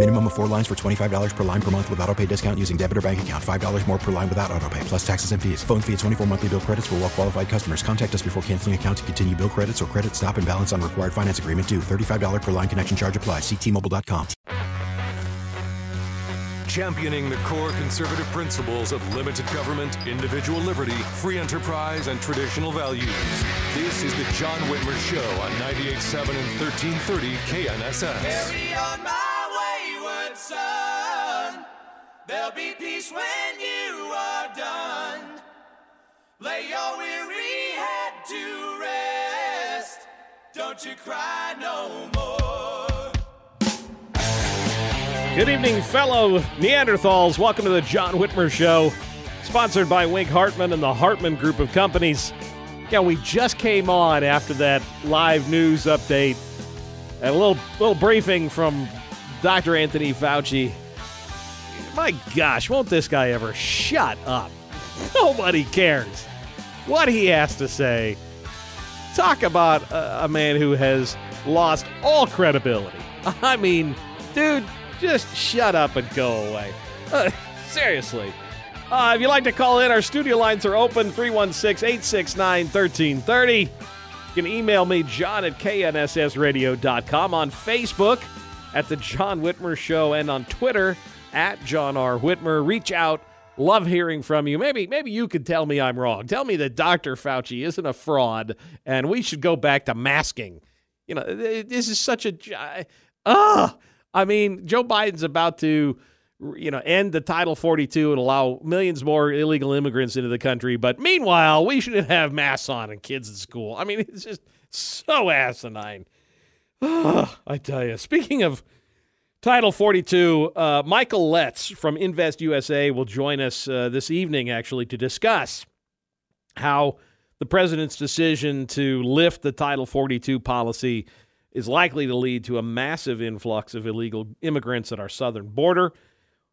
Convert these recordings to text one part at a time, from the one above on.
Minimum of four lines for $25 per line per month with auto pay discount using debit or bank account. $5 more per line without auto pay, plus taxes and fees. Phone fee at 24 monthly bill credits for well qualified customers. Contact us before canceling account to continue bill credits or credit stop and balance on required finance agreement due. $35 per line connection charge applies. Ctmobile.com. Championing the core conservative principles of limited government, individual liberty, free enterprise, and traditional values. This is the John Whitmer Show on 98.7 and 1330 KNSS. Carry on my wayward son. There'll be peace when you are done. Lay your weary head to rest. Don't you cry no more. Good evening, fellow Neanderthals. Welcome to the John Whitmer Show, sponsored by Wink Hartman and the Hartman Group of Companies. Yeah, we just came on after that live news update. and A little little briefing from Dr. Anthony Fauci. My gosh, won't this guy ever shut up? Nobody cares what he has to say. Talk about a, a man who has lost all credibility. I mean, dude, just shut up and go away. Uh, seriously. Uh, if you'd like to call in, our studio lines are open 316 869 1330. You can email me, john at knssradio.com, on Facebook at The John Whitmer Show, and on Twitter at John R. Whitmer. Reach out. Love hearing from you. Maybe maybe you could tell me I'm wrong. Tell me that Dr. Fauci isn't a fraud and we should go back to masking. You know, this is such a. Ugh. I mean, Joe Biden's about to, you know, end the Title 42 and allow millions more illegal immigrants into the country. But meanwhile, we shouldn't have masks on and kids in school. I mean, it's just so asinine. I tell you. Speaking of Title 42, uh, Michael Letts from Invest USA will join us uh, this evening, actually, to discuss how the president's decision to lift the Title 42 policy is likely to lead to a massive influx of illegal immigrants at our southern border.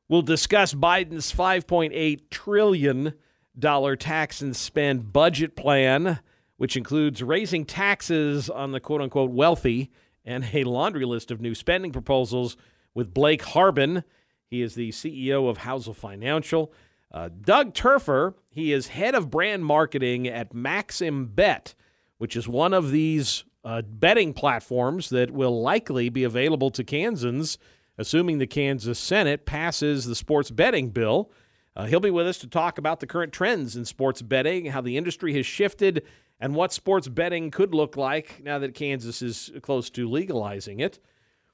We'll discuss Biden's $5.8 trillion tax and spend budget plan, which includes raising taxes on the quote unquote wealthy and a laundry list of new spending proposals with Blake Harbin. He is the CEO of Housel Financial. Uh, Doug Turfer, he is head of brand marketing at Maxim Bet, which is one of these uh, betting platforms that will likely be available to Kansans, assuming the Kansas Senate passes the sports betting bill. Uh, he'll be with us to talk about the current trends in sports betting, how the industry has shifted, and what sports betting could look like now that Kansas is close to legalizing it.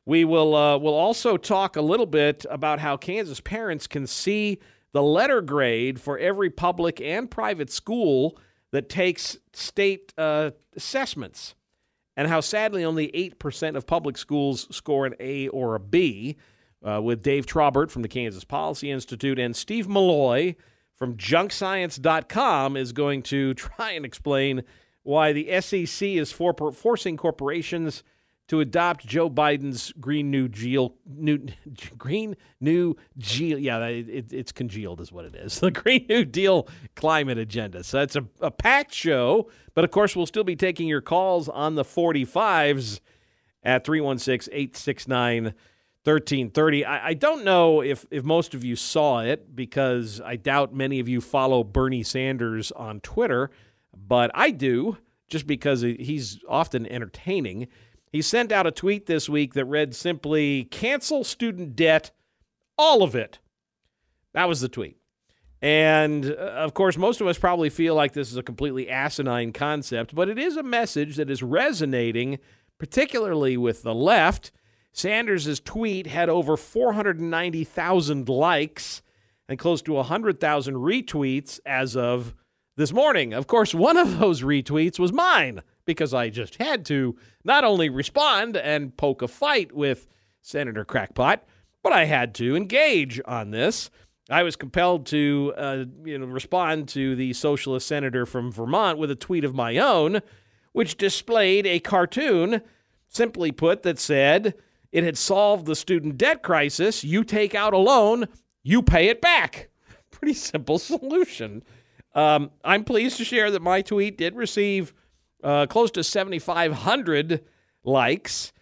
We will uh, will also talk a little bit about how Kansas parents can see the letter grade for every public and private school that takes state uh, assessments and how sadly only 8% of public schools score an A or a B. Uh, with Dave Trabert from the Kansas Policy Institute and Steve Milloy from junkscience.com is going to try and explain why the SEC is for, forcing corporations to adopt Joe Biden's Green New Deal, new, Green New Deal. Yeah, it, it's congealed, is what it is. The Green New Deal climate agenda. So it's a, a packed show, but of course, we'll still be taking your calls on the 45s at 316 869 1330. I don't know if, if most of you saw it because I doubt many of you follow Bernie Sanders on Twitter, but I do just because he's often entertaining. He sent out a tweet this week that read simply cancel student debt, all of it. That was the tweet. And uh, of course, most of us probably feel like this is a completely asinine concept, but it is a message that is resonating, particularly with the left. Sanders' tweet had over 490,000 likes and close to 100,000 retweets as of this morning. Of course, one of those retweets was mine because I just had to not only respond and poke a fight with Senator Crackpot, but I had to engage on this. I was compelled to, uh, you know, respond to the socialist senator from Vermont with a tweet of my own, which displayed a cartoon, simply put, that said it had solved the student debt crisis. You take out a loan, you pay it back. Pretty simple solution. Um, I'm pleased to share that my tweet did receive uh, close to 7,500 likes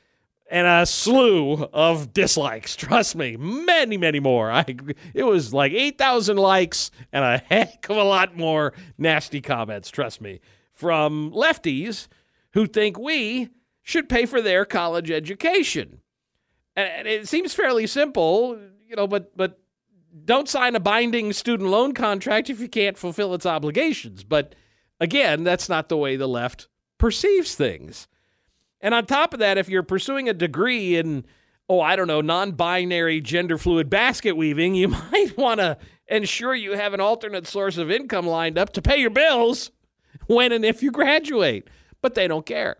and a slew of dislikes. Trust me, many, many more. I, it was like 8,000 likes and a heck of a lot more nasty comments, trust me, from lefties who think we should pay for their college education. And it seems fairly simple, you know, but but don't sign a binding student loan contract if you can't fulfill its obligations. But again, that's not the way the left perceives things. And on top of that, if you're pursuing a degree in, oh, I don't know, non binary gender fluid basket weaving, you might want to ensure you have an alternate source of income lined up to pay your bills when and if you graduate. But they don't care.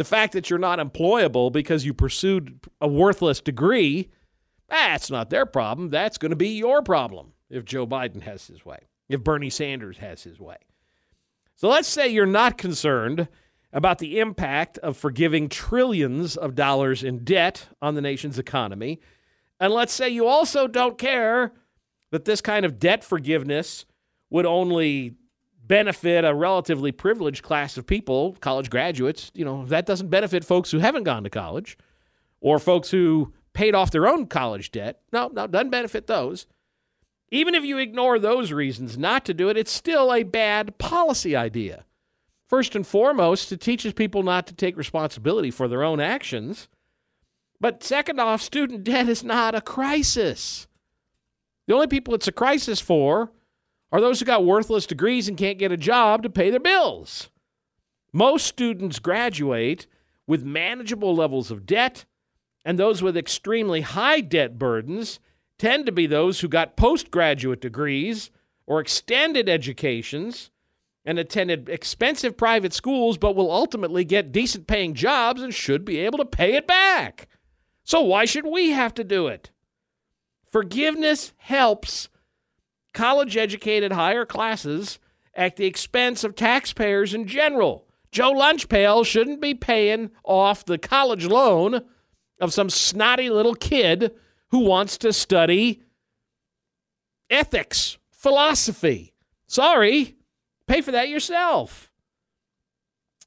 The fact that you're not employable because you pursued a worthless degree, that's not their problem. That's going to be your problem if Joe Biden has his way, if Bernie Sanders has his way. So let's say you're not concerned about the impact of forgiving trillions of dollars in debt on the nation's economy. And let's say you also don't care that this kind of debt forgiveness would only benefit a relatively privileged class of people, college graduates. You know, that doesn't benefit folks who haven't gone to college or folks who paid off their own college debt. No, no, doesn't benefit those. Even if you ignore those reasons not to do it, it's still a bad policy idea. First and foremost, it teaches people not to take responsibility for their own actions. But second off, student debt is not a crisis. The only people it's a crisis for are those who got worthless degrees and can't get a job to pay their bills. Most students graduate with manageable levels of debt, and those with extremely high debt burdens tend to be those who got postgraduate degrees or extended educations and attended expensive private schools, but will ultimately get decent paying jobs and should be able to pay it back. So, why should we have to do it? Forgiveness helps college educated higher classes at the expense of taxpayers in general. Joe Lunchpail shouldn't be paying off the college loan of some snotty little kid who wants to study ethics, philosophy. Sorry, Pay for that yourself.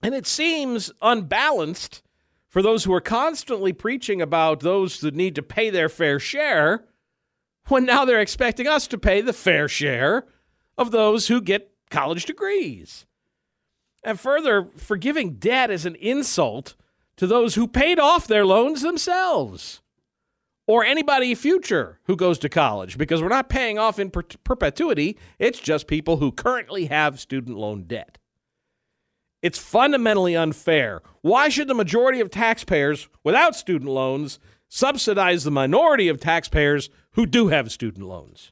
And it seems unbalanced for those who are constantly preaching about those that need to pay their fair share when now they're expecting us to pay the fair share of those who get college degrees. And further, forgiving debt is an insult to those who paid off their loans themselves or anybody future who goes to college because we're not paying off in per- perpetuity. It's just people who currently have student loan debt. It's fundamentally unfair. Why should the majority of taxpayers without student loans subsidize the minority of taxpayers who do have student loans?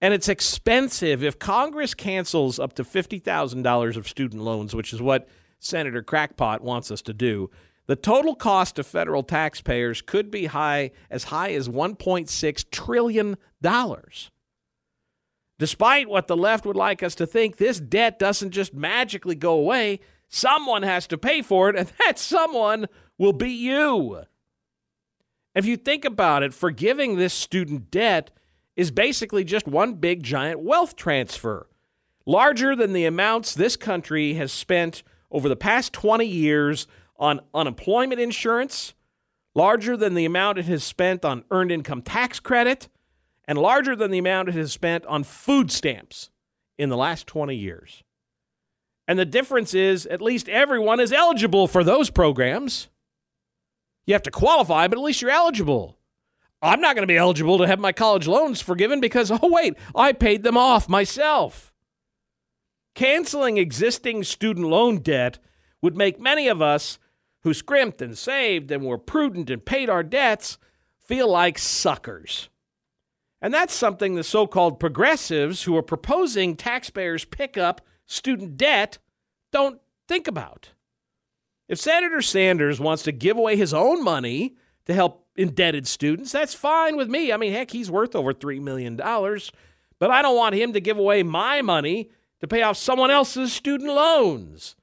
And it's expensive if Congress cancels up to $50,000 of student loans, which is what Senator Crackpot wants us to do. The total cost to federal taxpayers could be high as high as 1.6 trillion dollars. Despite what the left would like us to think, this debt doesn't just magically go away. Someone has to pay for it, and that someone will be you. If you think about it, forgiving this student debt is basically just one big giant wealth transfer, larger than the amounts this country has spent over the past 20 years on unemployment insurance, larger than the amount it has spent on earned income tax credit, and larger than the amount it has spent on food stamps in the last 20 years. And the difference is at least everyone is eligible for those programs. You have to qualify, but at least you're eligible. I'm not going to be eligible to have my college loans forgiven because, oh, wait, I paid them off myself. Canceling existing student loan debt would make many of us who scrimped and saved and were prudent and paid our debts feel like suckers. And that's something the so called progressives who are proposing taxpayers pick up student debt don't think about. If Senator Sanders wants to give away his own money to help indebted students, that's fine with me. I mean, heck, he's worth over $3 million. But I don't want him to give away my money to pay off someone else's student loans.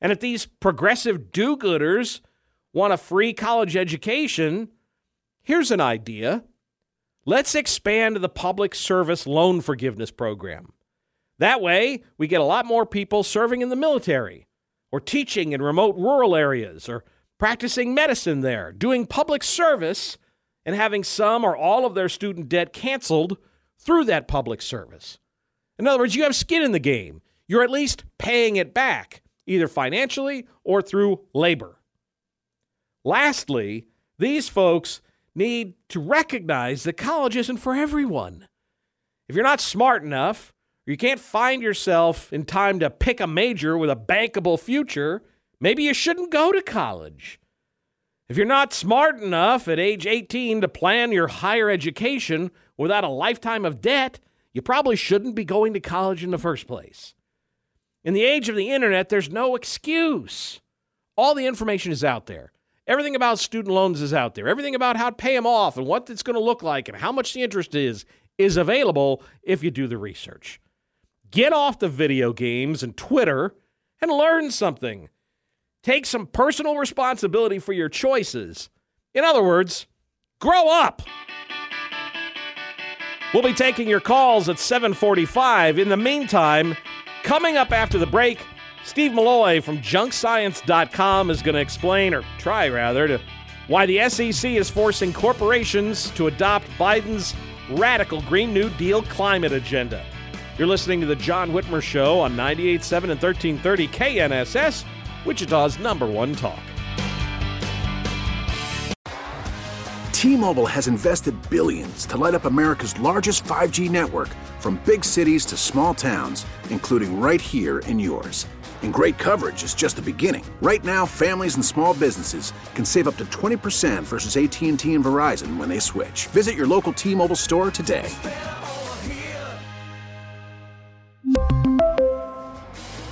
And if these progressive do gooders want a free college education, here's an idea. Let's expand the public service loan forgiveness program. That way, we get a lot more people serving in the military or teaching in remote rural areas or practicing medicine there, doing public service, and having some or all of their student debt canceled through that public service. In other words, you have skin in the game. You're at least paying it back, either financially or through labor. Lastly, these folks need to recognize that college isn't for everyone. If you're not smart enough, you can't find yourself in time to pick a major with a bankable future, maybe you shouldn't go to college. If you're not smart enough at age 18 to plan your higher education without a lifetime of debt, you probably shouldn't be going to college in the first place. In the age of the internet, there's no excuse. All the information is out there. Everything about student loans is out there. Everything about how to pay them off and what it's going to look like and how much the interest is is available if you do the research. Get off the video games and Twitter and learn something. Take some personal responsibility for your choices. In other words, grow up. We'll be taking your calls at 745. In the meantime, coming up after the break, Steve Milloy from junkscience.com is going to explain, or try rather, to why the SEC is forcing corporations to adopt Biden's radical Green New Deal climate agenda. You're listening to the John Whitmer Show on 98.7 and 1330 KNSS, Wichita's number one talk. T-Mobile has invested billions to light up America's largest 5G network from big cities to small towns, including right here in yours. And great coverage is just the beginning. Right now, families and small businesses can save up to 20% versus AT&T and Verizon when they switch. Visit your local T-Mobile store today.